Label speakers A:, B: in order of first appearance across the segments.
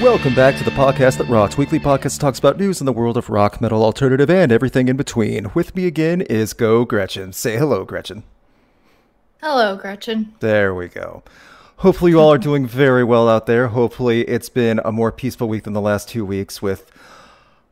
A: Welcome back to the podcast that rocks. Weekly podcast talks about news in the world of rock, metal, alternative, and everything in between. With me again is Geaux Gretchen. Say hello, Gretchen.
B: Hello, Gretchen.
A: There we go. Hopefully, you all are doing very well out there. Hopefully, it's been a more peaceful week than the last two weeks with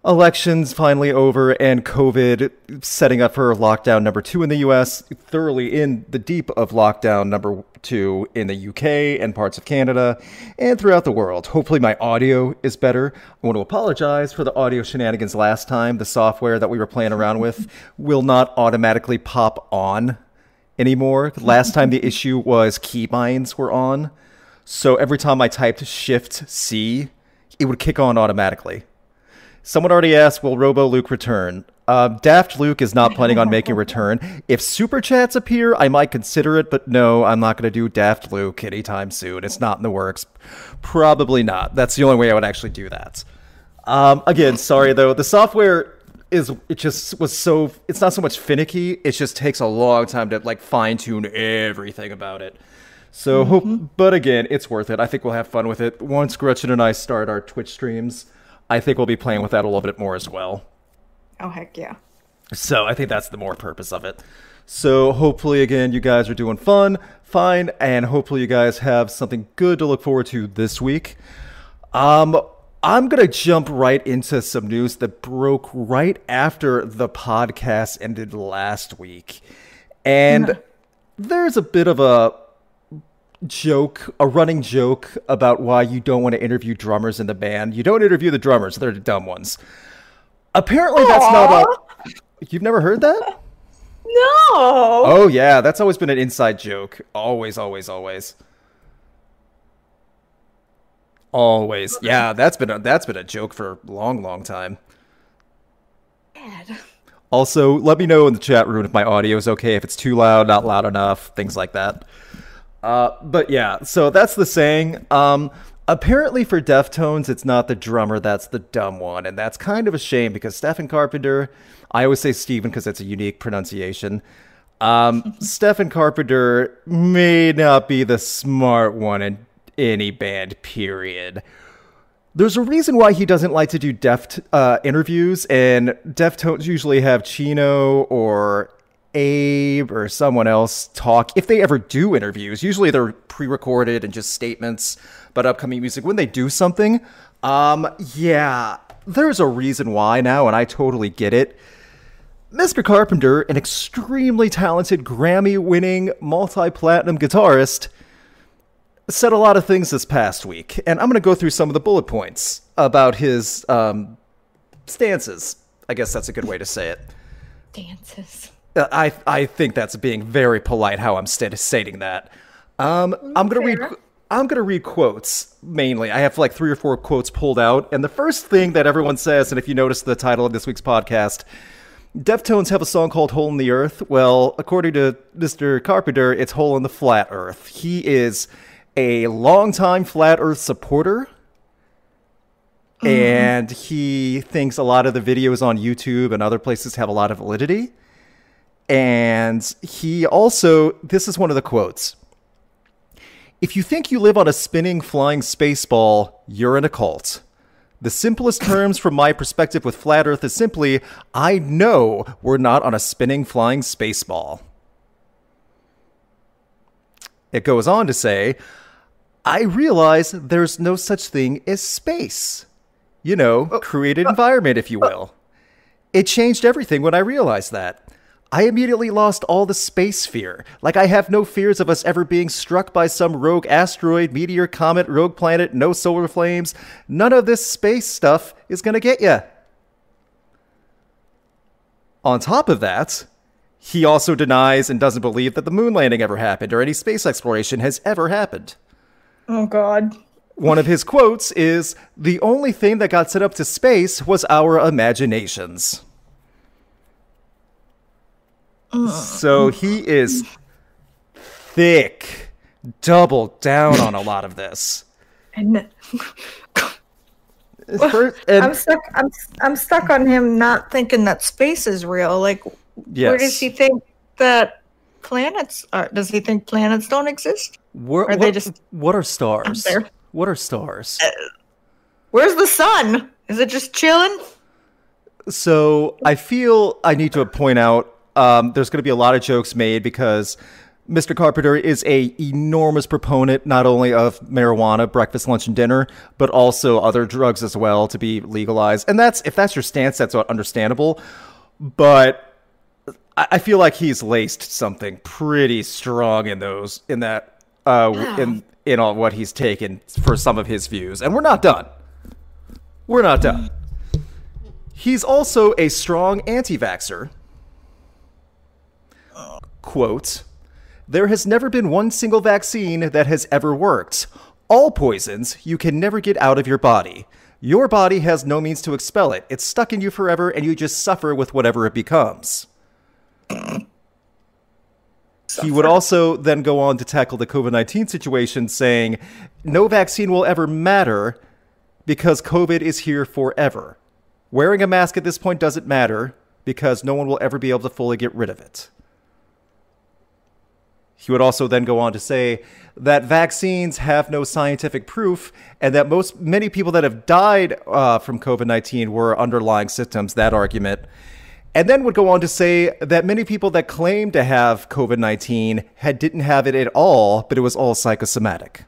A: elections finally over and COVID setting up for lockdown number two in the US, thoroughly in the deep of lockdown number two in the UK and parts of Canada and throughout the world. Hopefully, my audio is better. I want to apologize for the audio shenanigans last time. The software that we were playing around with will not automatically pop on anymore. Last time the issue was keybinds were on. So every time I typed Shift C, it would kick on automatically. Someone already asked, will Robo Luke return? Uh, Daft Luke is not planning on making a return. If super chats appear, I might consider it, but no, I'm not going to do Daft Luke anytime soon. It's not in the works. Probably not. That's the only way I would actually do that. Um, again, sorry though. The software is it just was so it's not so much finicky. It just takes a long time to like fine tune everything about it. So hope, but again, it's worth it. I think we'll have fun with it once Gretchen and I start our Twitch streams. I think we'll be playing with that a little bit more as well.
B: Oh, heck yeah.
A: So I think that's the more purpose of it. So hopefully, again, you guys are doing fun, fine, and hopefully you guys have something good to look forward to this week. Um, I'm gonna jump right into some news that broke right after the podcast ended last week, and there's a bit of a joke, a running joke about why you don't want to interview drummers in the band. You don't interview the drummers; they're the dumb ones. Apparently, that's not a. You've never heard that?
B: No.
A: Oh yeah, that's always been an inside joke. Always, always, always. Always. Yeah, that's been a that's been a joke for a long, long time.
B: Bad.
A: Also, let me know in the chat room if my audio is okay, if it's too loud, not loud enough, things like that. Uh, but yeah, so that's the saying. Um, apparently for Deftones, it's not the drummer that's the dumb one, and that's kind of a shame because Stephen Carpenter, I always say Stephen because it's a unique pronunciation. Um, Stephen Carpenter may not be the smart one in any band, period. There's a reason why he doesn't like to do deft uh, interviews, and Deftones usually have Chino or Abe or someone else talk if they ever do interviews. Usually they're pre-recorded and just statements about upcoming music. When they do something, um, yeah, there's a reason why now, and I totally get it. Mr. Carpenter, an extremely talented Grammy-winning multi-platinum guitarist, said a lot of things this past week, and I'm going to go through some of the bullet points about his um, stances. I guess that's a good way to say it.
B: Dances.
A: I I think that's being very polite how I'm st- stating that. Um, I'm gonna read. I'm gonna read quotes mainly. I have like three or four quotes pulled out, and the first thing that everyone says, and if you notice the title of this week's podcast, Deftones have a song called "Hole in the Earth." Well, according to Mr. Carpenter, it's "Hole in the Flat Earth." He is a longtime flat Earth supporter and he thinks a lot of the videos on YouTube and other places have a lot of validity. And he also, this is one of the quotes. If you think you live on a spinning flying space ball, you're in a cult. The simplest terms from my perspective with flat earth is simply I know we're not on a spinning flying space ball. It goes on to say, I realize there's no such thing as space. You know, oh, created oh, environment, if you oh. will. It changed everything when I realized that. I immediately lost all the space fear. Like, I have no fears of us ever being struck by some rogue asteroid, meteor, comet, rogue planet, no solar flames. None of this space stuff is gonna get ya. On top of that, he also denies and doesn't believe that the moon landing ever happened or any space exploration has ever happened.
B: Oh, God.
A: One of his quotes is The only thing that got sent up to space was our imaginations. So he is thick, double down on a lot of this.
B: And
A: First- and-
B: I'm stuck. I'm I'm stuck on him not thinking that space is real. Like, where does he think that planets are? Does he think planets don't exist?
A: Wha-
B: are they just
A: what are stars? What are stars?
B: Uh, where's the sun? Is it just chilling?
A: So I feel I need to point out um, there's going to be a lot of jokes made because Mr. Carpenter is a enormous proponent not only of marijuana, breakfast, lunch, and dinner, but also other drugs as well to be legalized. And that's if that's your stance, that's understandable. But I, feel like he's laced something pretty strong in those in that uh, in in all what he's taken for some of his views, and we're not done. We're not done. He's also a strong anti-vaxxer. Quote, there has never been one single vaccine that has ever worked. All poisons you can never get out of your body. Your body has no means to expel it. It's stuck in you forever, and you just suffer with whatever it becomes. He would also then go on to tackle the COVID 19 situation, saying, No vaccine will ever matter because COVID is here forever. Wearing a mask at this point doesn't matter because no one will ever be able to fully get rid of it. He would also then go on to say that vaccines have no scientific proof, and that most many people that have died uh, from COVID nineteen were underlying symptoms. That argument, and then would go on to say that many people that claimed to have COVID nineteen had didn't have it at all, but it was all psychosomatic.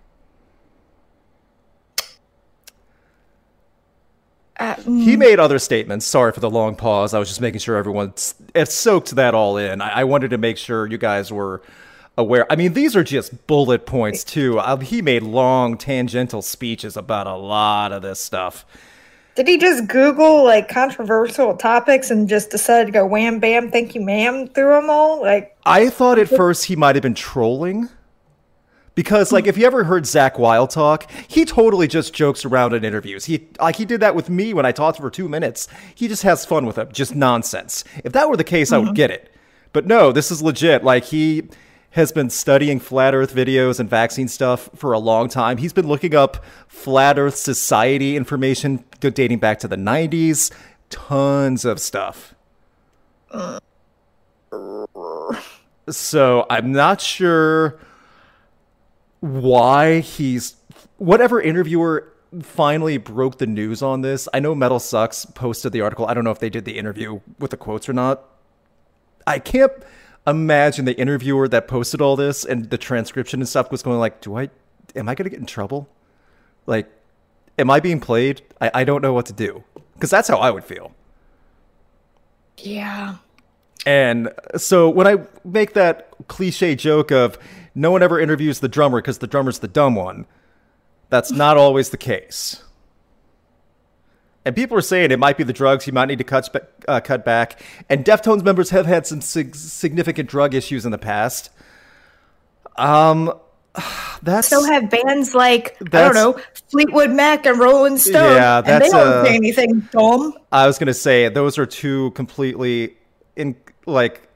B: Uh,
A: He made other statements. Sorry for the long pause. I was just making sure everyone soaked that all in. I, I wanted to make sure you guys were aware. I mean, these are just bullet points too. Uh, he made long tangential speeches about a lot of this stuff.
B: Did he just Google like controversial topics and just decide to go wham bam, thank you ma'am through them all? Like,
A: I thought at first he might have been trolling. Because like if you ever heard Zakk Wylde talk, he totally just jokes around in interviews. He like he did that with me when I talked for two minutes. He just has fun with it, just nonsense. If that were the case, I would get it. But no, this is legit. Like he has been studying flat Earth videos and vaccine stuff for a long time. He's been looking up flat Earth society information dating back to the '90s. Tons of stuff. So I'm not sure why he's whatever interviewer finally broke the news on this. I know Metal Sucks posted the article. I don't know if they did the interview with the quotes or not. I can't imagine the interviewer that posted all this and the transcription and stuff was going like, "Do I am I going to get in trouble? Like am I being played? I I don't know what to do." Cuz that's how I would feel.
B: yeah.
A: And so when I make that cliche joke of no one ever interviews the drummer because the drummer's the dumb one, that's not always the case. And people are saying it might be the drugs. He might need to cut, uh, cut back. And Deftones members have had some sig- significant drug issues in the past. Um, that's
B: So have bands like I don't know Fleetwood Mac and Rolling Stone,
A: Yeah, that's
B: and they don't
A: uh,
B: say anything dumb.
A: I was gonna say those are two completely in like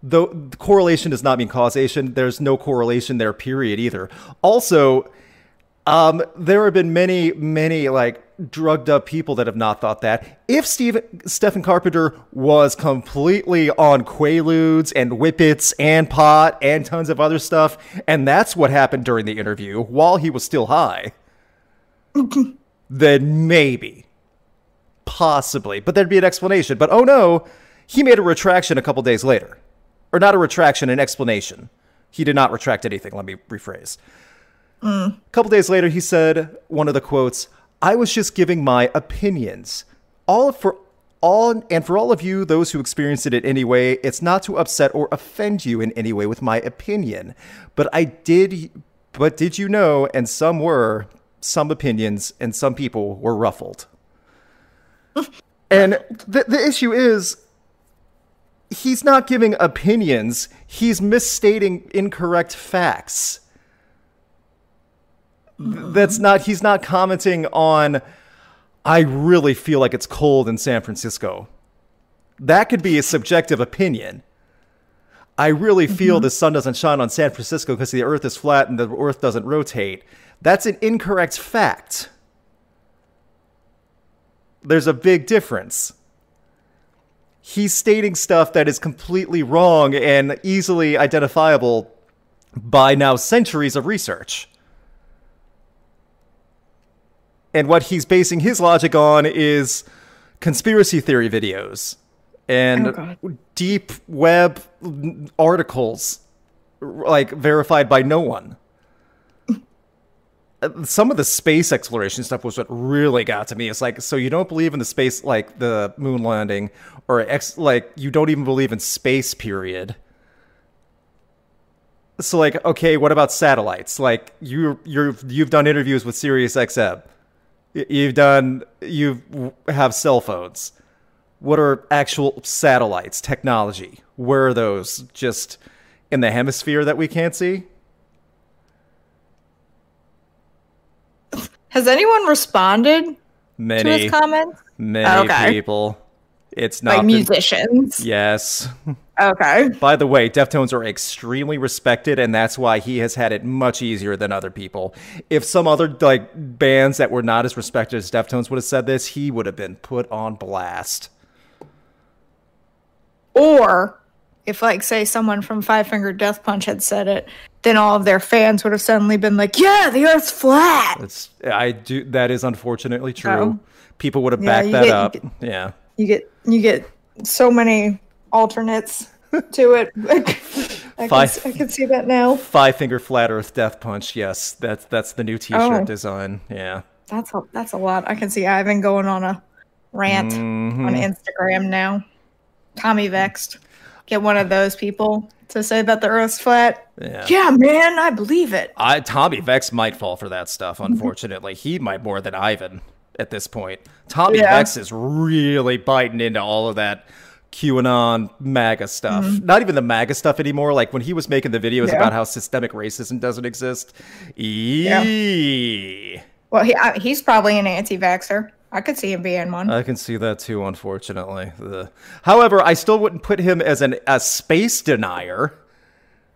A: the the correlation does not mean causation. There's no correlation there, period, either. Also, um, there have been many, many like drugged up people that have not thought that. If Steve Stephen Carpenter was completely on Quaaludes and Whippets and pot and tons of other stuff, and that's what happened during the interview while he was still high, then maybe possibly, but there'd be an explanation. But oh no, he made a retraction a couple days later. Or not a retraction, an explanation. He did not retract anything. Let me rephrase. A couple days later, he said one of the quotes, I was just giving my opinions. All for all and for all of you, those who experienced it in any way, it's not to upset or offend you in any way with my opinion. But I did but did you know, and some were, some opinions and some people were ruffled. and the, the issue is he's not giving opinions, he's misstating incorrect facts. Th- That's not, he's not commenting on, I really feel like it's cold in San Francisco. That could be a subjective opinion. I really feel mm-hmm. the sun doesn't shine on San Francisco because the earth is flat and the earth doesn't rotate. That's an incorrect fact. There's a big difference. He's stating stuff that is completely wrong and easily identifiable by now centuries of research. And what he's basing his logic on is conspiracy theory videos and
B: Oh,
A: deep web articles like verified by no one. Some of the space exploration stuff was what really got to me. It's like, so you don't believe in the space, like the moon landing, or ex, like you don't even believe in space. Period. So, like, okay, what about satellites? Like, you you're you've done interviews with Sirius XM. You've done you have cell phones. What are actual satellites? Technology? Where are those? Just in the hemisphere that we can't see?
B: Has anyone responded to his comments?
A: many
B: Okay.
A: people. It's not
B: Like musicians.
A: Yes.
B: Okay.
A: By the way, Deftones are extremely respected, and that's why he has had it much easier than other people. If some other like bands that were not as respected as Deftones would have said this, he would have been put on blast.
B: Or if, like, say, someone from Five Finger Death Punch had said it, then all of their fans would have suddenly been like, "Yeah, the Earth's flat."
A: It's I do that is unfortunately true.
B: Oh.
A: People would have
B: Yeah,
A: backed that
B: get-
A: up.
B: get-
A: yeah.
B: You get you get so many alternates to it. I can, I can see that now.
A: Five finger flat earth death punch, yes. That's that's the new t shirt
B: Oh.
A: design. Yeah.
B: That's a that's a lot. I can see Ivan going on a rant
A: Mm-hmm.
B: on Instagram now. Tommy Vext. Get one of those people to say that the Earth's flat.
A: Yeah.
B: Yeah, man, I believe it.
A: I Tommy Vext might fall for that stuff, unfortunately. he might more than Ivan at this point. Tommy
B: Yeah.
A: Vext is really biting into all of that QAnon MAGA stuff. Mm-hmm. Not even the MAGA stuff anymore. Like when he was making the videos
B: Yeah.
A: about how systemic racism doesn't exist. Eee.
B: Well, he I, he's probably an anti-vaxxer. I could see him being one.
A: I can see that too, unfortunately. The- However, I still wouldn't put him as an a space denier.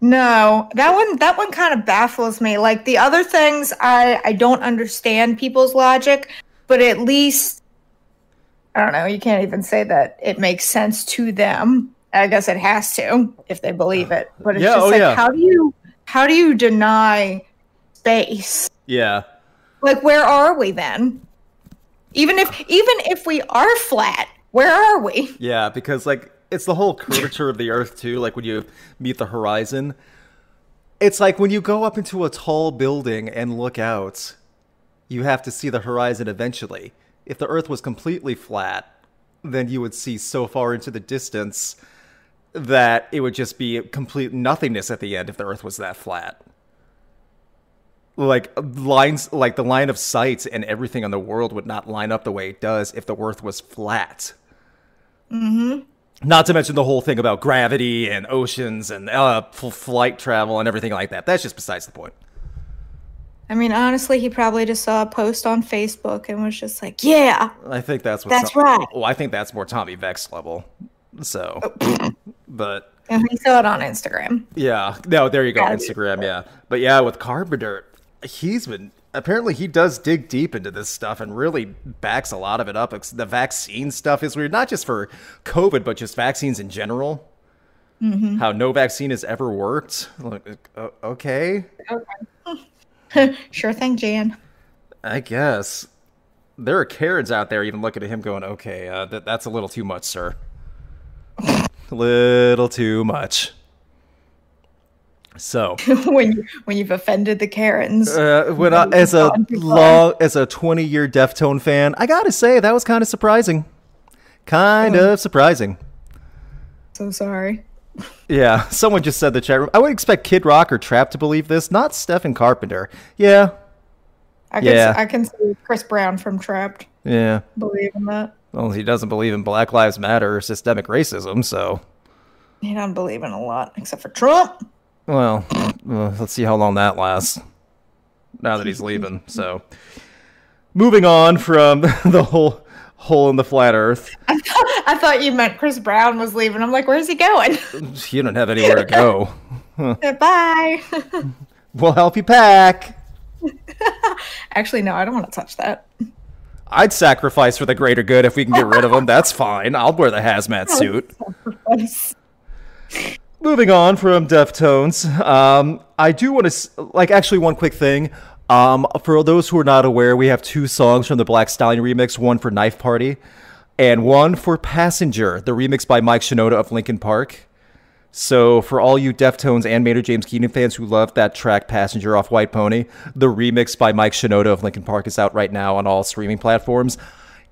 B: No, that one that one kind of baffles me. Like the other things I I don't understand people's logic, but at least I don't know, you can't even say that it makes sense to them. I guess it has to if they believe it. But it's
A: Yeah,
B: just
A: oh,
B: like
A: yeah.
B: how do you how do you deny space?
A: Yeah.
B: Like where are we then? Even if even if we are flat, where are we?
A: Yeah, because like it's the whole curvature of the earth too, like when you meet the horizon. It's like when you go up into a tall building and look out, you have to see the horizon eventually. If the earth was completely flat, then you would see so far into the distance that it would just be complete nothingness at the end if the earth was that flat. Like lines like the line of sight and everything on the world would not line up the way it does if the earth was flat. Not to mention the whole thing about gravity and oceans and uh, flight travel and everything like that. That's just besides the point.
B: I mean, honestly, he probably just saw a post on Facebook and was just like, "Yeah,
A: I think that's what.
B: That's right.
A: Oh, I think that's more Tommy Vext level. So, but
B: And he saw it on Instagram.
A: yeah, no, there you go, Instagram. Yeah, but yeah, with Carpenter, he's been apparently he does dig deep into this stuff and really backs a lot of it up. The vaccine stuff is weird, not just for COVID, but just vaccines in general.
B: Mm-hmm.
A: How no vaccine has ever worked. Like, uh, okay.
B: Sure thing, Jan.
A: I guess there are Karens out there even looking at him going, "Okay, uh, that that's a little too much, sir. a little too much." So,
B: when you when you've offended the Karens.
A: uh, when I, as a long as a twenty year Deftone fan, I gotta say that was kind of surprising. Kind of surprising.
B: so sorry.
A: Yeah, someone just said the chat room. I would expect Kid Rock or Trapt to believe this, not Stephen Carpenter. Yeah,
B: I can
A: Yeah.
B: I can see Chris Brown from Trapt
A: yeah.
B: believing that.
A: Well, he doesn't believe in Black Lives Matter or systemic racism, so
B: He don't believe in a lot except for Trump.
A: Well, uh, let's see how long that lasts. Now that he's leaving, so moving on from the whole hole in the flat Earth,
B: I thought you meant Chris Brown was leaving. I'm like, where's he going?
A: you don't have anywhere to go.
B: Bye.
A: We'll help you pack.
B: Actually, no, I don't want to touch that.
A: I'd sacrifice for the greater good if we can get rid of him. That's fine. I'll wear the hazmat suit. Moving on from Deftones, um, I do want to like actually one quick thing. Um, for those who are not aware, we have two songs from the Black Stallion remix, one for Knife Party and one for Passenger, the remix by Mike Shinoda of Linkin Park. So, for all you Deftones and Maynard James Keenan fans who love that track Passenger off White Pony, the remix by Mike Shinoda of Linkin Park is out right now on all streaming platforms.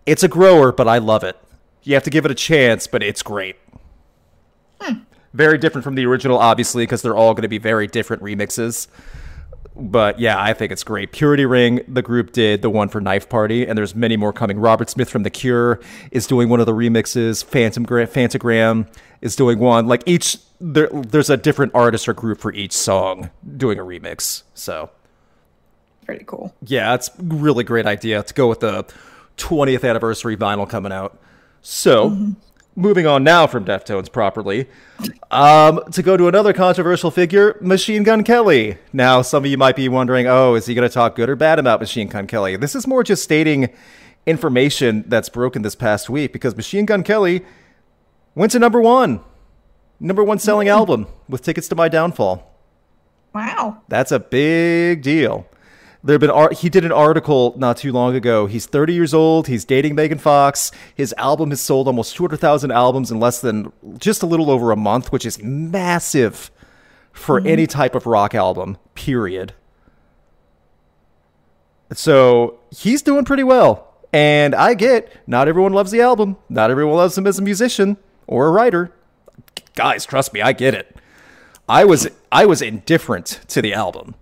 A: It's a grower, but I love it. You have to give it a chance, but it's great. Hmm. Very different from the original, obviously, because they're all going to be very different remixes. But yeah, I think it's great. Purity Ring, the group did the one for Knife Party, and there's many more coming. Robert Smith from The Cure is doing one of the remixes. Phantom Phantogram is doing one. Like each, there, there's a different artist or group for each song doing a remix. So
B: pretty cool.
A: Yeah, it's really great idea to go with the 20th anniversary vinyl coming out. So. Mm-hmm moving on now from Deftones properly, um, to go to another controversial figure, Machine Gun Kelly. Now, some of you might be wondering, oh, is he going to talk good or bad about Machine Gun Kelly? This is more just stating information that's broken this past week because Machine Gun Kelly went to number one, number one selling album with Tickets to My Downfall.
B: Wow.
A: That's a big deal there have been art he did an article not too long ago. He's 30 years old. He's dating megan fox. His album has sold almost 200000 albums in less than just a little over a month which is massive for mm-hmm. any type of rock album period. So he's doing pretty well. And i get not everyone loves the album. Not everyone loves him as a musician or a writer. Guys trust me i get it. I was i was indifferent to the album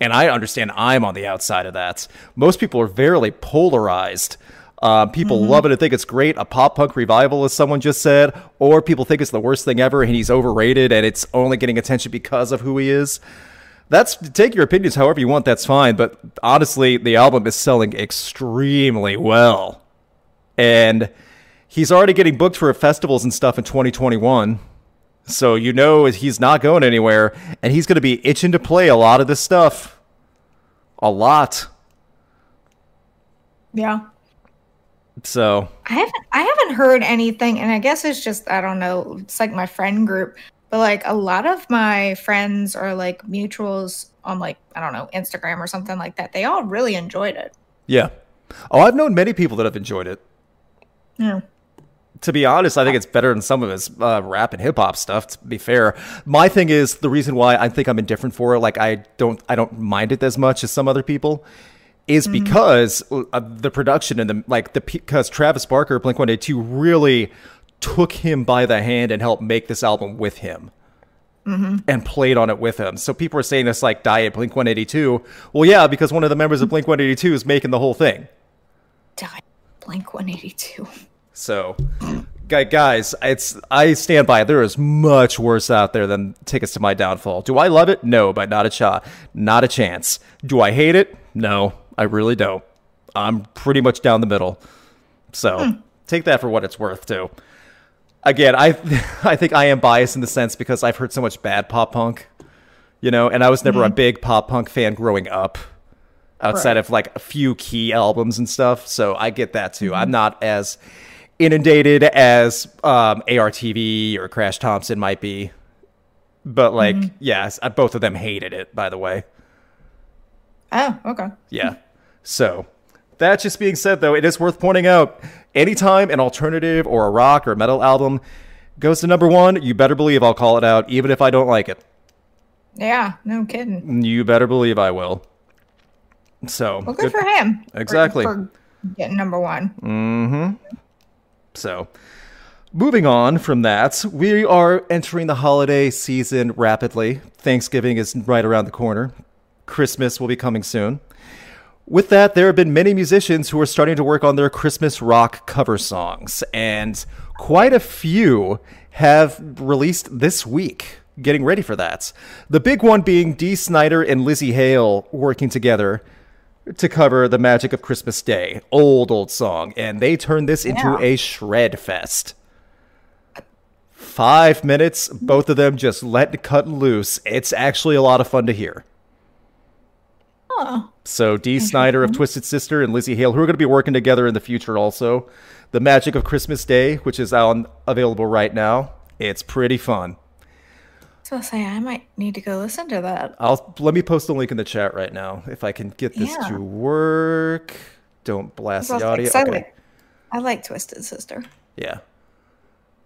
A: and I understand I'm on the outside of that. Most people are very polarized. Uh, people mm-hmm. love it and think it's great. A pop punk revival, as someone just said, or people think it's the worst thing ever and he's overrated and it's only getting attention because of who he is. That's take your opinions however you want. That's fine. But honestly, the album is selling extremely well, and he's already getting booked for festivals and stuff in 2021. So you know he's not going anywhere, and he's going to be itching to play a lot of this stuff. A lot.
B: Yeah.
A: So
B: I haven't I haven't heard anything, and I guess it's just I don't know. It's like my friend group, but like a lot of my friends are like mutuals on like I don't know Instagram or something like that. They all really enjoyed it.
A: Yeah. Oh, I've known many people that have enjoyed it.
B: Yeah
A: to be honest, I think it's better than some of his uh, rap and hip hop stuff. To be fair, my thing is the reason why I think I'm indifferent for it. Like I don't, I don't mind it as much as some other people, is mm-hmm. because of the production and the like the because Travis Barker, Blink One Eight Two, really took him by the hand and helped make this album with him. Mm-hmm. And played on it with him. So people are saying this like Diet Blink 182. Well, yeah, because one of the members of Blink 182 is making the whole thing.
B: Diet Blink 182.
A: So, guys, it's I stand by it. There is much worse out there than tickets to my downfall. Do I love it? No, but not a shot, not a chance. Do I hate it? No, I really don't. I'm pretty much down the middle. So hmm. take that for what it's worth, too. Again, I I think I am biased in the sense because I've heard so much bad pop punk, you know, and I was never mm-hmm. a big pop punk fan growing up outside right. of like a few key albums and stuff. So I get that too. Mm-hmm. I'm not as inundated as um, ARTV or Crash Thompson might be. But like, mm-hmm. yes, both of them hated it. By the way.
B: Oh, okay.
A: Yeah. So that just being said, though, it is worth pointing out: anytime an alternative or a rock or metal album goes to number one, you better believe I'll call it out, even if I don't like it.
B: Yeah, no kidding.
A: You better believe I will. So
B: well, good, good for him.
A: Exactly. For,
B: for getting number one.
A: Mm-hmm. So, moving on from that, we are entering the holiday season rapidly. Thanksgiving is right around the corner. Christmas will be coming soon. With that, there have been many musicians who are starting to work on their Christmas rock cover songs, and quite a few have released this week. Getting ready for that. The big one being Dee Snider and Lzzy Hale working together to cover the magic of Christmas Day. Old, old song. And they turned this into a shred fest. Five minutes, both of them just let cut loose. It's actually a lot of fun to hear.
B: Oh.
A: So Dee Snider of Twisted Sister and Lzzy Hale, who are going to be working together in the future also. The Magic of Christmas Day, which is on available right now. It's pretty fun.
B: So I say I might need to go listen to that.
A: I'll let me post the link in the chat right now if I can get this
B: Yeah.
A: to work. Don't blast the audio.
B: like- 'cause I like, I like Twisted Sister.
A: Yeah.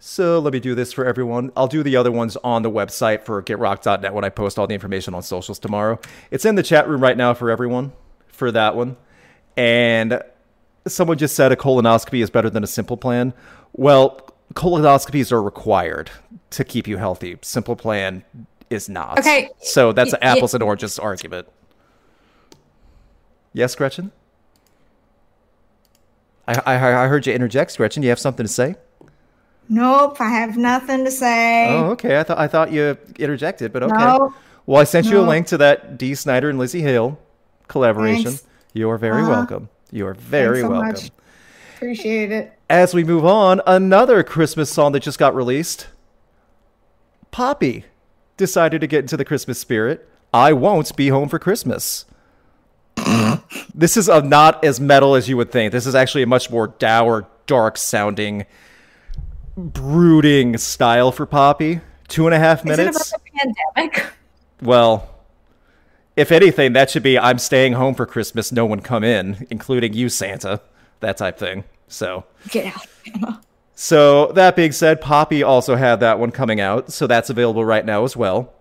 A: So let me do this for everyone. I'll do the other ones on the website for getrock.net when I post all the information on socials tomorrow. It's in the chat room right now for everyone for that one. And someone just said a colonoscopy is better than a simple plan. Well, colonoscopies are required to keep you healthy. Simple plan is not.
B: Okay,
A: So that's an
B: y- y-
A: apples and oranges argument. Yes, Gretchen? I, I, I heard you interject, Gretchen. You have something to say?
B: Nope, I have nothing to say.
A: Oh, okay. I thought I thought you interjected, but okay.
B: No.
A: Well, I sent you a link to that Dee Snider and Lzzy Hale collaboration.
B: Thanks.
A: You are very
B: Uh-huh.
A: welcome. You are very
B: so
A: welcome.
B: much. Appreciate it.
A: As we move on, another Christmas song that just got released. Poppy decided to get into the Christmas spirit. I won't be home for Christmas. this is a, not as metal as you would think. This is actually a much more dour, dark sounding, brooding style for Poppy. Two and a half
B: Is it
A: minutes.
B: about the pandemic?
A: Well, if anything, that should be I'm staying home for Christmas, no one come in, including you, Santa. That type thing. So,
B: Get out.
A: so that being said, Poppy also had that one coming out, so that's available right now as well.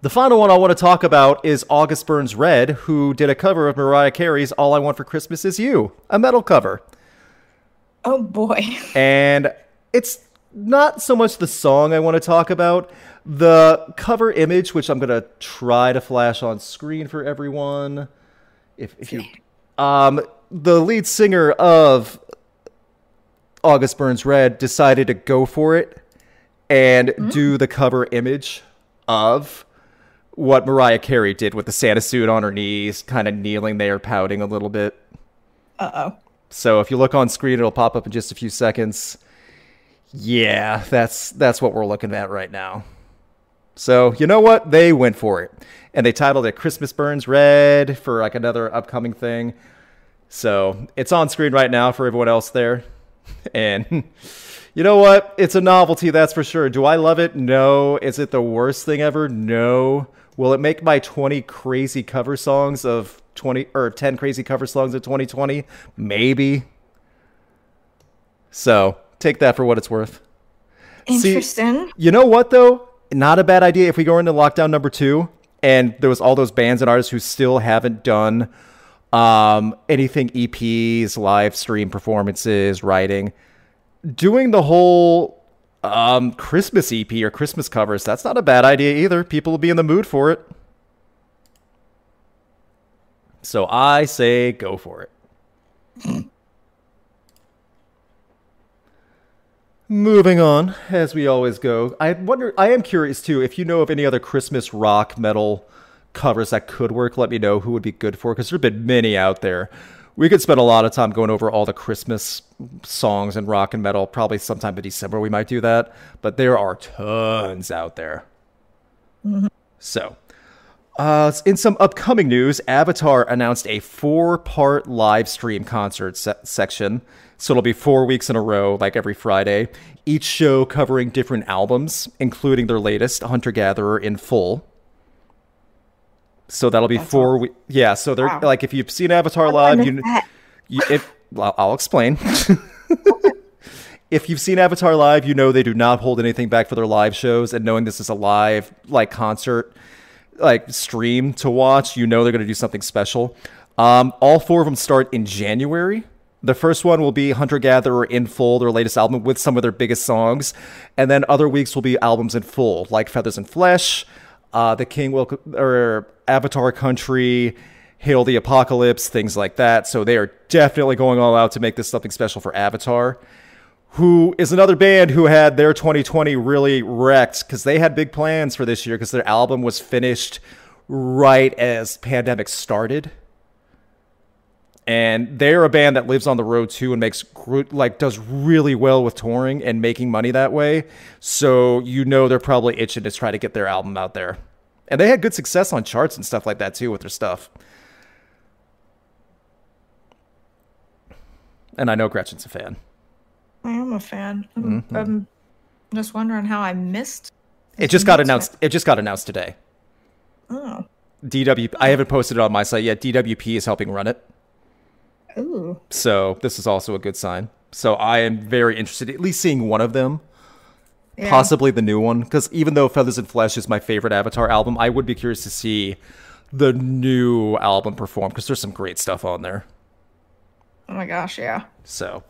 A: The final one I want to talk about is August Burns Red, who did a cover of Mariah Carey's All I Want for Christmas Is You, a metal cover.
B: Oh boy.
A: And it's not so much the song I want to talk about, the cover image, which I'm gonna try to flash on screen for everyone. If, if you, um, the lead singer of August Burns Red decided to go for it and do the cover image of what Mariah Carey did with the Santa suit on her knees, kind of kneeling there, pouting a little bit.
B: Uh oh.
A: So if you look on screen, it'll pop up in just a few seconds. Yeah, that's that's what we're looking at right now. So you know what? They went for it, and they titled it "Christmas Burns Red" for like another upcoming thing. So it's on screen right now for everyone else there, and you know what? It's a novelty, that's for sure. Do I love it? No. Is it the worst thing ever? No. Will it make my 20 crazy cover songs of 20 or 10 crazy cover songs of 2020? Maybe. So take that for what it's worth. See-
B: Interesting.
A: You know what though? Not a bad idea if we go into lockdown number two and there was all those bands and artists who still haven't done um, anything EPs, live stream performances, writing. Doing the whole um, Christmas EP or Christmas covers, that's not a bad idea either. People will be in the mood for it. So I say go for it. Moving on, as we always go. I wonder, I am curious too, if you know of any other Christmas rock metal covers that could work, let me know who would be good for, because there have been many out there. We could spend a lot of time going over all the Christmas songs and rock and metal. Probably sometime in December we might do that, but there are tons out there. So, uh, in some upcoming news, Avatar announced a four-part live stream concert se- section. So it'll be four weeks in a row, like every Friday. Each show covering different albums, including their latest, Hunter Gatherer, in full. So that'll be four. We- yeah. So they're
B: Wow.
A: like if you've seen Avatar
B: How
A: live, you, you if I'll explain. if you've seen Avatar live, you know they do not hold anything back for their live shows, and knowing this is a live like concert, like stream to watch, you know they're going to do something special. Um, all four of them start in January. The first one will be Hunter Gatherer in full, their latest album with some of their biggest songs, and then other weeks will be albums in full, like Feathers and Flesh, uh, The King Will or Avatar Country, Hail the Apocalypse, things like that. So they are definitely going all out to make this something special for Avatar who is another band who had their 2020 really wrecked because they had big plans for this year because their album was finished right as pandemic started. And they're a band that lives on the road too and makes like does really well with touring and making money that way. So you know they're probably itching to try to get their album out there and they had good success on charts and stuff like that too with their stuff and i know gretchen's a fan
B: I am a fan. I'm,
A: Mm-hmm.
B: I'm just wondering how I missed
A: It just got announced. It just got announced today.
B: Oh.
A: DW. I haven't posted it on my site yet. DWP is helping run it.
B: Ooh.
A: So this is also a good sign. So I am very interested, at least seeing one of them,
B: Yeah.
A: possibly the new one. Because even though Feathers and Flesh is my favorite Avatar album, I would be curious to see the new album perform because there's some great stuff on there.
B: Oh my gosh, yeah.
A: So,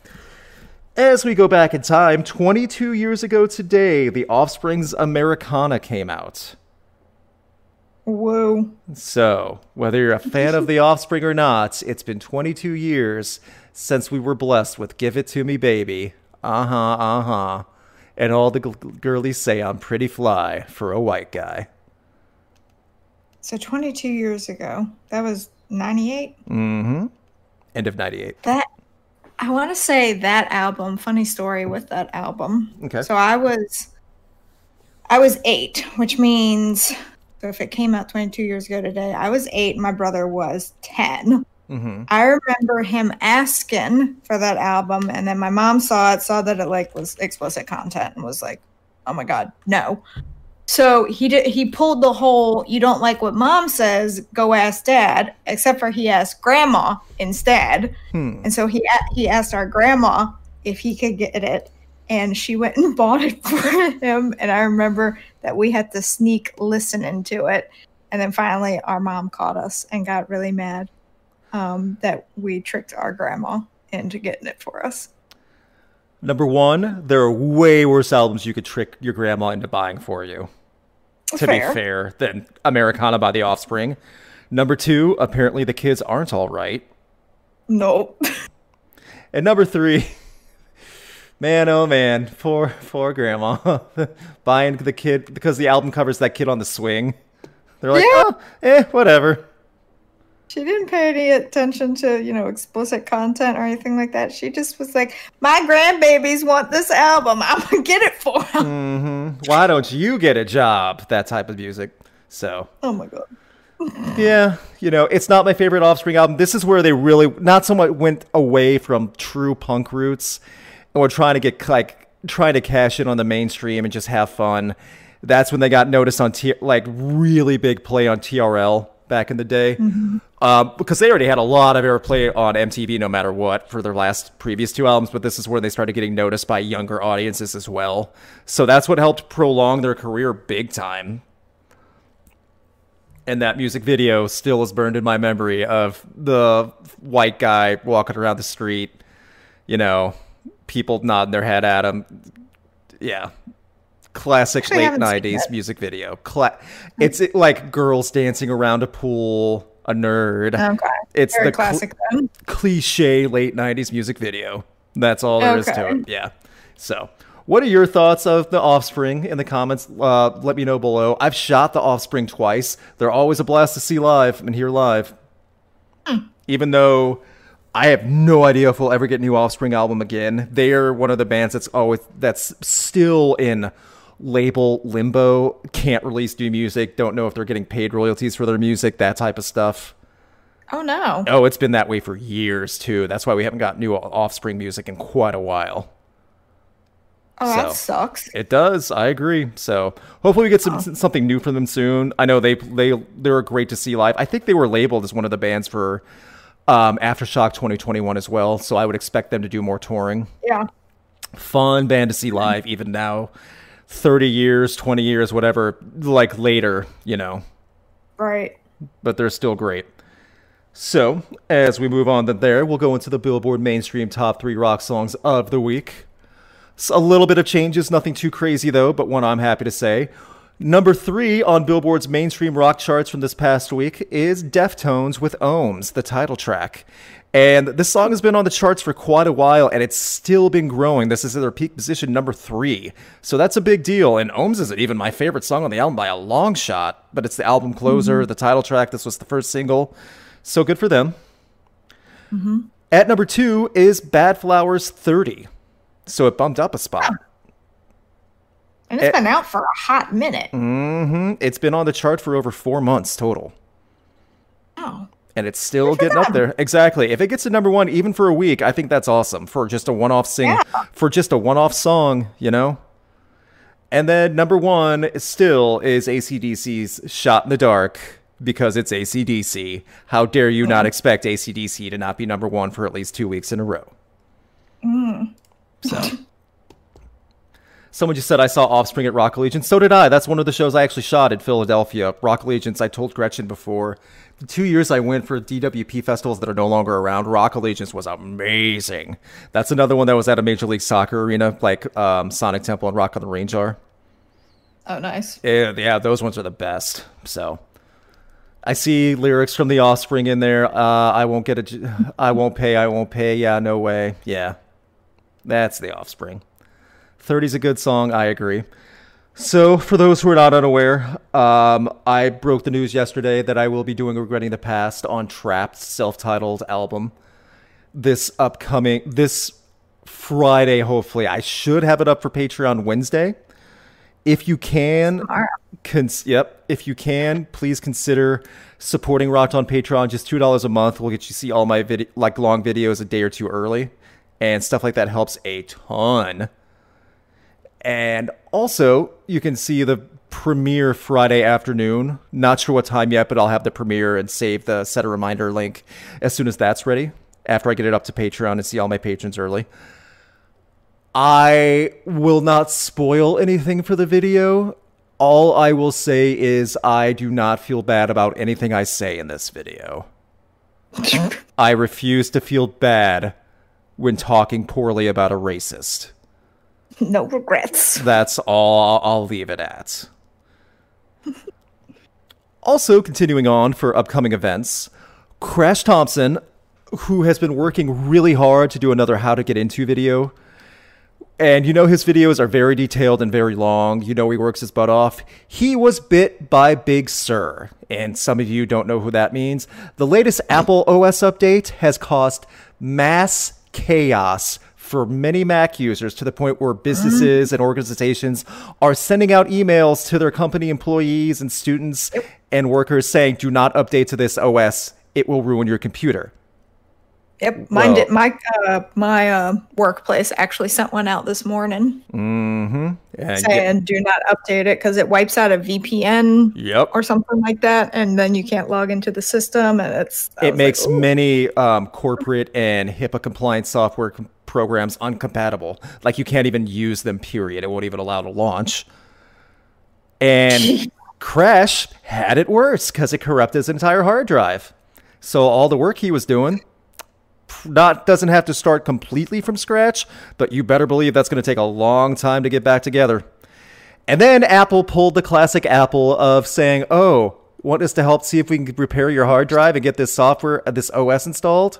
A: as we go back in time, 22 years ago today, The Offspring's Americana came out.
B: Whoa.
A: So, whether you're a fan of The Offspring or not, it's been 22 years since we were blessed with Give It To Me Baby. Uh huh, uh huh. And all the g- girlies say I'm pretty fly for a white guy.
B: So 22 years ago, that was 98. Mm-hmm.
A: End of 98.
B: That I want to say that album. Funny story with that album.
A: Okay.
B: So I was, I was eight, which means so if it came out 22 years ago today, I was eight. My brother was 10.
A: Mm-hmm.
B: I remember him asking for that album, and then my mom saw it, saw that it like was explicit content, and was like, "Oh my god, no!" So he did. He pulled the whole "You don't like what mom says? Go ask dad." Except for he asked grandma instead,
A: Hmm.
B: and so he he asked our grandma if he could get it, and she went and bought it for him. And I remember that we had to sneak listening to it, and then finally our mom caught us and got really mad um, that we tricked our grandma into getting it for us.
A: Number one, there are way worse albums you could trick your grandma into buying for you. To be fair, than Americana by The Offspring. Number two, apparently the kids aren't all right.
B: Nope.
A: And number three, man, oh man, poor poor grandma buying the kid because the album covers that kid on the swing. They're like,
B: Yeah.
A: oh, eh, whatever.
B: She didn't pay any attention to, you know, explicit content or anything like that. She just was like, my grandbabies want this album. I'm to get it for them. Mm-hmm.
A: Why don't you get a job? That type of music. So
B: Oh my God.
A: yeah, you know, it's not my favorite Offspring album. This is where they really not so much went away from true punk roots and were trying to get like trying to cash in on the mainstream and just have fun. That's when they got noticed on T- like really big play on TRL back in the day, um, because they already had a lot of airplay on MTV, no matter what, for their last previous two albums. But this is where they started getting noticed by younger audiences as well. So that's what helped prolong their career big time and that music video still is burned in my memory of the white guy walking around the street, you know, people nodding their head at him. Yeah. Classic
B: Actually,
A: late 90s music video. Cla- it's it, like girls dancing around a pool, a nerd.
B: Okay.
A: It's
B: Very
A: the
B: classic then.
A: cliche late 90s music video. That's all there is to it. Yeah. So, what are your thoughts of The Offspring in the comments? Uh, let me know below. I've shot The Offspring twice. They're always a blast to see live and hear live. Even though I have no idea if we'll ever get a new Offspring album again. They are one of the bands that's always that's still in label limbo. Can't release new music. Don't know if they're getting paid royalties for their music. That type of stuff.
B: Oh no.
A: Oh, it's been that way for years too. That's why we haven't got new Offspring music in quite a while.
B: Oh, that sucks.
A: It does. I agree. So hopefully we get some something new from them soon. I know they they they were great to see live. I think they were labeled as one of the bands for um, Aftershock 2021 as well. So I would expect them to do more touring.
B: Yeah.
A: Fun band to see live, even now, 30 years, 20 years, whatever, like later, you know.
B: Right.
A: but they're still great. So, as we move on to there, we'll go into the Billboard mainstream top three rock songs of the week. A little bit of changes, nothing too crazy though, but one I'm happy to say. Number three on Billboard's mainstream rock charts from this past week is Deftones with Ohms, the title track. And this song has been on the charts for quite a while, and it's still been growing. This is at their peak position number three. So that's a big deal. And Ohms isn't even my favorite song on the album by a long shot, but it's the album closer, the title track. This was the first single. So good for them. At number two is Bad Flowers 30. So it bumped up a spot.
B: And it's
A: Eh.
B: been out for a hot minute.
A: Mm-hmm. It's been on the chart for over four months total.
B: Oh.
A: And it's still getting up there. Exactly. If it gets to number one, even for a week, I think that's awesome for just a one-off sing,
B: Yeah.
A: for just a one-off song. You know. And then number one still is ACDC's Shot in the Dark because it's ACDC. How dare you not expect ACDC to not be number one for at least two weeks in a row? So. Someone just said I saw Offspring at Rock Allegiance. So did I. That's one of the shows I actually shot in Philadelphia. Rock Allegiance, I told Gretchen before. The two years I went for DWP festivals that are no longer around, Rock Allegiance was amazing. That's another one that was at a Major League Soccer arena, like um, Sonic Temple and Rock on the Range are.
B: Oh, nice.
A: Yeah, yeah, those ones are the best. So I see lyrics from The Offspring in there. Uh, I won't get a, I won't pay, I won't pay. Yeah, no way. Yeah, that's The Offspring. 30's a good song. I agree. So, for those who are not unaware, um, I broke the news yesterday that I will be doing Regretting the Past on Trapt's self-titled album this upcoming this Friday. Hopefully, I should have it up for Patreon Wednesday. If you can, Cons- yep. If you can, please consider supporting Rocked on Patreon. Just two dollars a month will get you see all my video like long videos a day or two early, and stuff like that helps a ton. And also, you can see the premiere Friday afternoon. Not sure what time yet, but I'll have the premiere and save the set a reminder link as soon as that's ready. After I get it up to Patreon and see all my patrons early. I will not spoil anything for the video. All I will say is I do not feel bad about anything I say in this video. I refuse to feel bad when talking poorly about a racist.
B: No regrets.
A: That's all I'll leave it at. Also, continuing on for upcoming events, Crash Thompson, who has been working really hard to do another How to Get Into video. And you know his videos are very detailed and very long. You know he works his butt off. He was bit by Big Sur. And some of you don't know who that means. The latest Apple OS update has caused mass chaos for many Mac users to the point where businesses and organizations are sending out emails to their company employees and students and workers saying, do not update to this OS. It will ruin your computer.
B: Yep, mine
A: Well-
B: did. My uh, my uh, workplace actually sent one out this morning
A: And yeah,
B: saying do not update it because it wipes out a VPN
A: yep.
B: or something like that, and then you can't log into the system, and it's I
A: It makes
B: like,
A: many um, corporate and HIPAA compliant software com- programs uncompatible. Like you can't even use them, period. It won't even allow to launch. And Crash had it worse because it corrupted his entire hard drive. So all the work he was doing not doesn't have to start completely from scratch, but you better believe that's going to take a long time to get back together. And then Apple pulled the classic Apple of saying, "Oh, want us to help see if we can repair your hard drive and get this software, uh, this OS installed?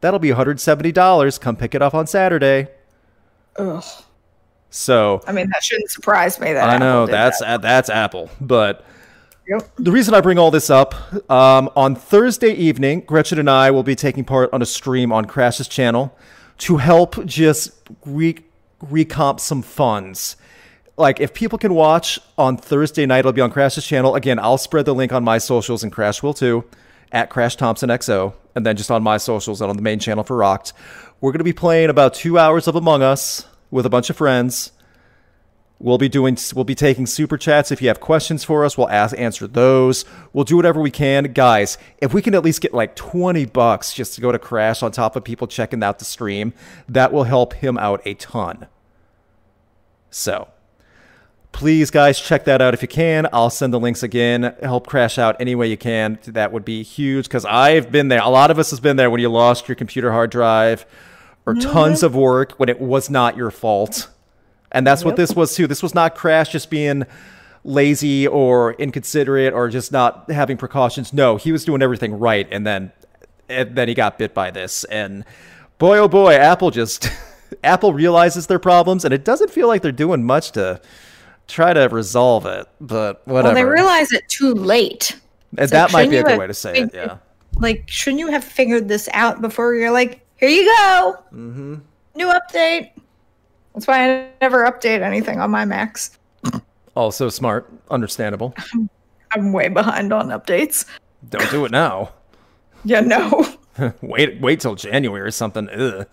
A: That'll be $170. Come pick it up on Saturday."
B: Ugh.
A: So
B: I mean, that shouldn't surprise me. That
A: I know
B: Apple
A: that's
B: that.
A: that's Apple, but
B: Yep.
A: the reason I bring all this up, um, on Thursday evening, Gretchen and I will be taking part on a stream on Crash's channel to help just re- recomp some funds. Like, if people can watch on Thursday night, it'll be on Crash's channel. Again, I'll spread the link on my socials, and Crash will too, at Crash Thompson XO, and then just on my socials and on the main channel for Rocked. We're going to be playing about two hours of Among Us with a bunch of friends. We'll be doing we'll be taking super chats if you have questions for us, we'll ask answer those. We'll do whatever we can. Guys, if we can at least get like 20 bucks just to go to Crash on top of people checking out the stream, that will help him out a ton. So, please guys check that out if you can. I'll send the links again. Help Crash out any way you can. That would be huge cuz I've been there. A lot of us has been there when you lost your computer hard drive or tons of work when it was not your fault. And that's what this was too. This was not Crash just being lazy or inconsiderate or just not having precautions. No, he was doing everything right, and then and then he got bit by this. And boy, oh boy, Apple just Apple realizes their problems, and it doesn't feel like they're doing much to try to resolve it. But whatever.
B: Well, they realize it too late. It's
A: that might be a good way to say it. Yeah.
B: Like, shouldn't you have figured this out before you're like, here you go,
A: Mm-hmm.
B: new update? That's why I never update anything on my Macs.
A: Also smart, understandable.
B: I'm way behind on updates.
A: Don't do it now.
B: Yeah, no.
A: wait, wait till January or something. Ugh.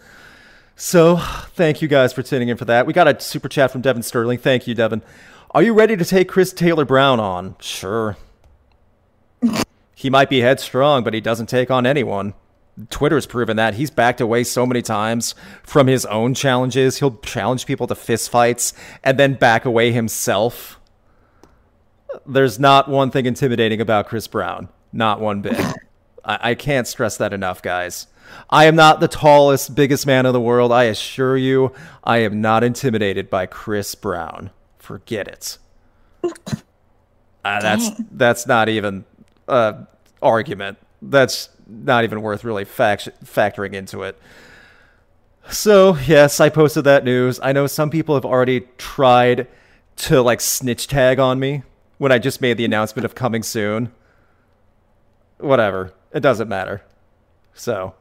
A: So, thank you guys for tuning in for that. We got a super chat from Devin Sterling. Thank you, Devin. Are you ready to take Chris Taylor Brown on? Sure. he might be headstrong, but he doesn't take on anyone. Twitter's proven that. He's backed away so many times from his own challenges. He'll challenge people to fistfights and then back away himself. There's not one thing intimidating about Chris Brown. Not one bit. I, I can't stress that enough, guys. I am not the tallest, biggest man in the world. I assure you, I am not intimidated by Chris Brown. Forget it. Uh, that's that's not even uh, argument. That's not even worth really fact- factoring into it. So yes, I posted that news. I know some people have already tried to like snitch tag on me when I just made the announcement of coming soon. Whatever, it doesn't matter. So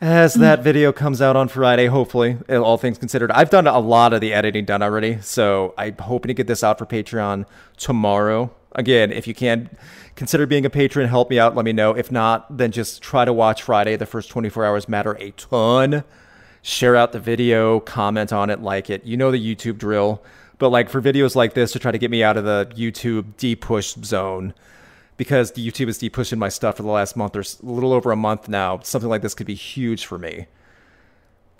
A: as that video comes out on Friday, hopefully, uh, all things considered, I've done a lot of the editing done already, so I'm hoping to get this out for Patreon tomorrow. Again, if you can consider being a patron, help me out, let me know. If not, then just try to watch Friday. The first 24 hours matter a ton. Share out the video, comment on it, like it. You know the YouTube drill. But like for videos like this to try to get me out of the YouTube de-push zone, because the YouTube is de-pushing my stuff for the last month or a little over a month now. Something like this could be huge for me.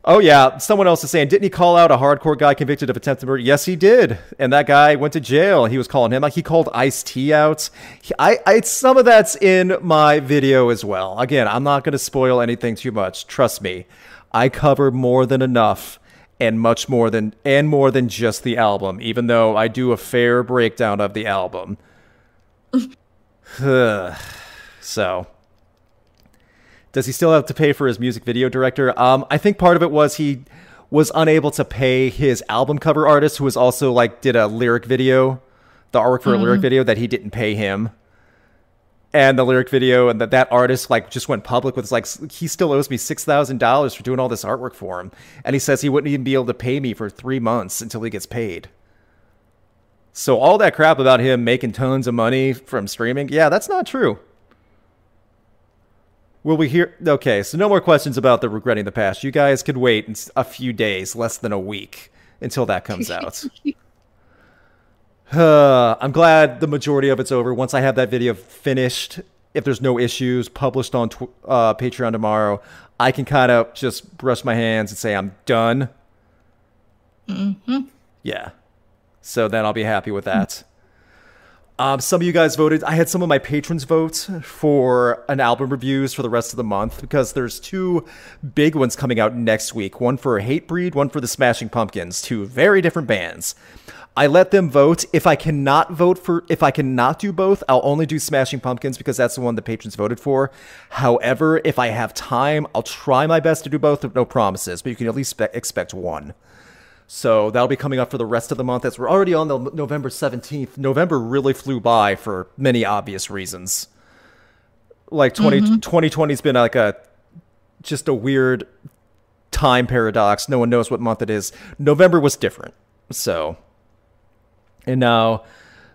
A: Oh yeah, someone else is saying, didn't he call out a hardcore guy convicted of attempted murder? Yes, he did, and that guy went to jail. He was calling him like he called Ice T out. He, I, I, some of that's in my video as well. Again, I'm not going to spoil anything too much. Trust me, I cover more than enough, and much more than and more than just the album. Even though I do a fair breakdown of the album. so, does he still have to pay for his music video director? Um, I think part of it was he was unable to pay his album cover artist, who was also like did a lyric video, the artwork for mm-hmm. a lyric mm-hmm. video that he didn't pay him. And the lyric video, and that that artist like just went public with like he still owes me six thousand dollars for doing all this artwork for him, and he says he wouldn't even be able to pay me for three months until he gets paid. So all that crap about him making tons of money from streaming, yeah, that's not true. Will we hear? Okay, so no more questions about the regretting the past. You guys could wait a few days, less than a week, until that comes out. uh, I'm glad the majority of it's over. Once I have that video finished, if there's no issues, published on tw- uh, Patreon tomorrow, I can kind of just brush my hands and say I'm done. Mm-hmm. Yeah. So then I'll be happy with that. Um, some of you guys voted. I had some of my patrons vote for an album reviews for the rest of the month because there's two big ones coming out next week. One for Hatebreed, one for the Smashing Pumpkins. Two very different bands. I let them vote. If I cannot vote for, if I cannot do both, I'll only do Smashing Pumpkins because that's the one the patrons voted for. However, if I have time, I'll try my best to do both. No promises, but you can at least expect one. So that'll be coming up for the rest of the month as we're already on the November 17th. November really flew by for many obvious reasons. Like 20, mm-hmm. 2020's been like a just a weird time paradox. No one knows what month it is. November was different. So and now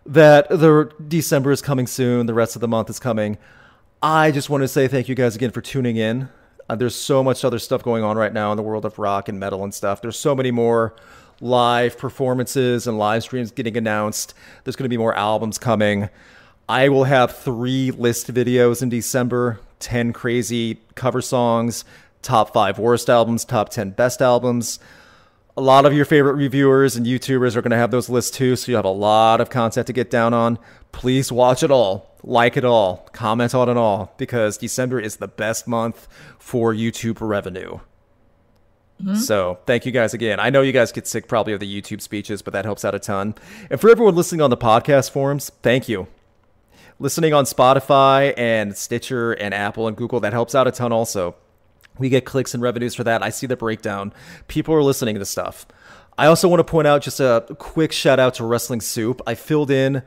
A: that the December is coming soon, the rest of the month is coming. I just want to say thank you guys again for tuning in. Uh, there's so much other stuff going on right now in the world of rock and metal and stuff. There's so many more live performances and live streams getting announced. There's going to be more albums coming. I will have three list videos in December 10 crazy cover songs, top five worst albums, top 10 best albums. A lot of your favorite reviewers and YouTubers are going to have those lists too, so you have a lot of content to get down on. Please watch it all like it all, comment on it all, because December is the best month for YouTube revenue. Mm-hmm. So thank you guys again. I know you guys get sick probably of the YouTube speeches, but that helps out a ton. And for everyone listening on the podcast forums, thank you. Listening on Spotify and Stitcher and Apple and Google, that helps out a ton also. We get clicks and revenues for that. I see the breakdown. People are listening to stuff. I also want to point out just a quick shout out to Wrestling Soup. I filled in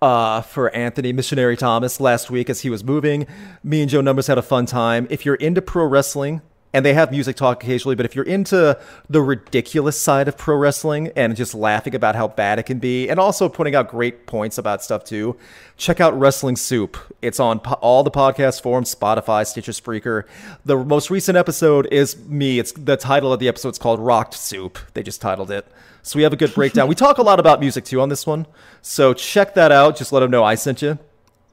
A: uh, for Anthony Missionary Thomas last week as he was moving. Me and Joe Numbers had a fun time. If you're into pro wrestling, and they have music talk occasionally. But if you're into the ridiculous side of pro wrestling and just laughing about how bad it can be, and also putting out great points about stuff too, check out Wrestling Soup. It's on po- all the podcast forums, Spotify, Stitcher, Spreaker. The most recent episode is me. It's the title of the episode is called Rocked Soup. They just titled it. So we have a good breakdown. we talk a lot about music too on this one. So check that out. Just let them know I sent you.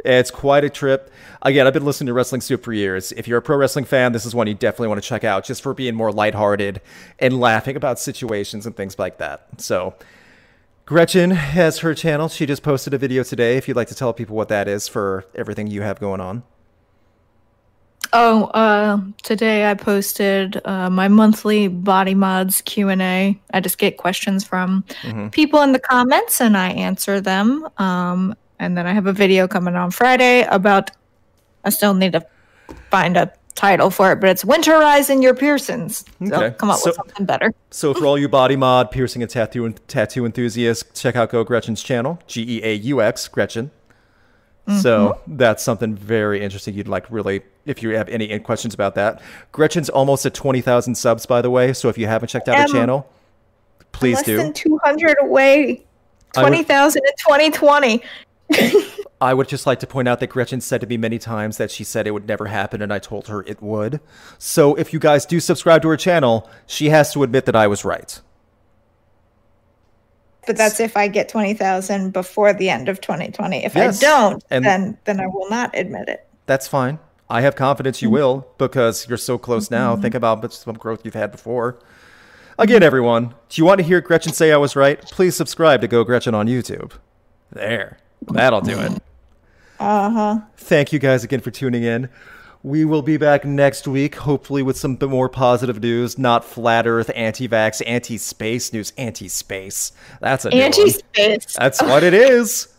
A: It's quite a trip. Again, I've been listening to Wrestling Soup for years. If you're a pro wrestling fan, this is one you definitely want to check out just for being more lighthearted and laughing about situations and things like that. So, Gretchen has her channel. She just posted a video today. If you'd like to tell people what that is for everything you have going on.
B: Oh, uh, today I posted uh, my monthly body mods Q and A. I just get questions from
A: Mm-hmm.
B: people in the comments, and I answer them. Um, and then I have a video coming on Friday about. I still need to find a title for it, but it's winterizing your piercings. So
A: Okay.
B: come up with
A: So-
B: something better.
A: So for all you body mod, piercing, and tattoo and tattoo enthusiasts, check out Geaux Gretchen's channel, G E A U X Gretchen. So mm-hmm. that's something very interesting. You'd like really, if you have any questions about that. Gretchen's almost at twenty thousand subs, by the way. So if you haven't checked out her channel, please
B: Less
A: do.
B: than two hundred away. Twenty thousand in twenty twenty.
A: I would just like to point out that Gretchen said to me many times that she said it would never happen, and I told her it would. So if you guys do subscribe to her channel, she has to admit that I was right.
B: But that's if I get twenty thousand before the end of twenty twenty. If
A: Yes,
B: I don't,
A: and-
B: then then I will not admit it.
A: That's fine. I have confidence you mm-hmm. will because you're so close mm-hmm. now. Think about some growth you've had before. Again, everyone, do you want to hear Gretchen say I was right? Please subscribe to Geaux Gretchen on YouTube. There. That'll do it.
B: Uh huh.
A: Thank you guys again for tuning in. We will be back next week, hopefully with some bit more positive news, not flat Earth, anti-vax, anti-space news, anti-space. That's a new.
B: Anti space.
A: That's what it is.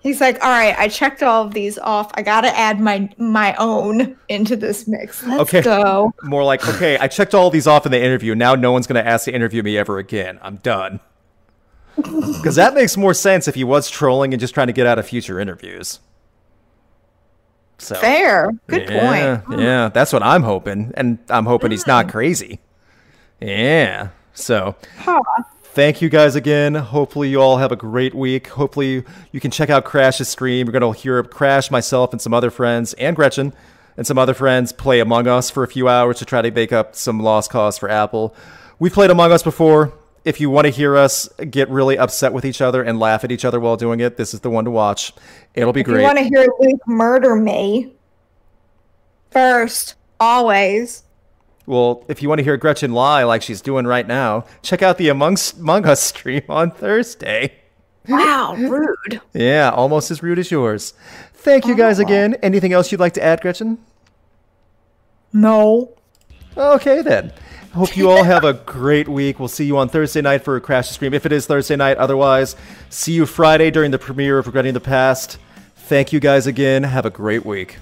B: He's like, all right, I checked all of these off. I gotta add my my own into this mix. Let's
A: Okay.
B: go.
A: More like, okay, I checked all these off in the interview. Now no one's going to ask to interview me ever again. I'm done. Because that makes more sense if he was trolling and just trying to get out of future interviews. So
B: Fair. Good
A: yeah,
B: point.
A: Yeah, that's what I'm hoping, and I'm hoping he's not hmm. crazy. Yeah. So
B: Huh.
A: thank you guys again. Hopefully you all have a great week. Hopefully you can check out Crash's stream. We're gonna hear Crash, myself, and some other friends, and Gretchen, and some other friends play Among Us for a few hours to try to make up some lost cause for Apple. We've played Among Us before. If you want to hear us get really upset with each other and laugh at each other while doing it, this is the one to watch. It'll be great.
B: If you want to hear Luke murder me first, always.
A: Well, if you want to hear Gretchen lie like she's doing right now, check out the Amongst Among Us stream on Thursday.
B: Wow, rude.
A: Yeah, almost as rude as yours. Thank you oh, guys again. Anything else you'd like to add, Gretchen?
B: No.
A: Okay, then. Hope you all have a great week. We'll see you on Thursday night for a Crash to Stream, if it is Thursday night. Otherwise, see you Friday during the premiere of Regretting the Past. Thank you guys again. Have a great week.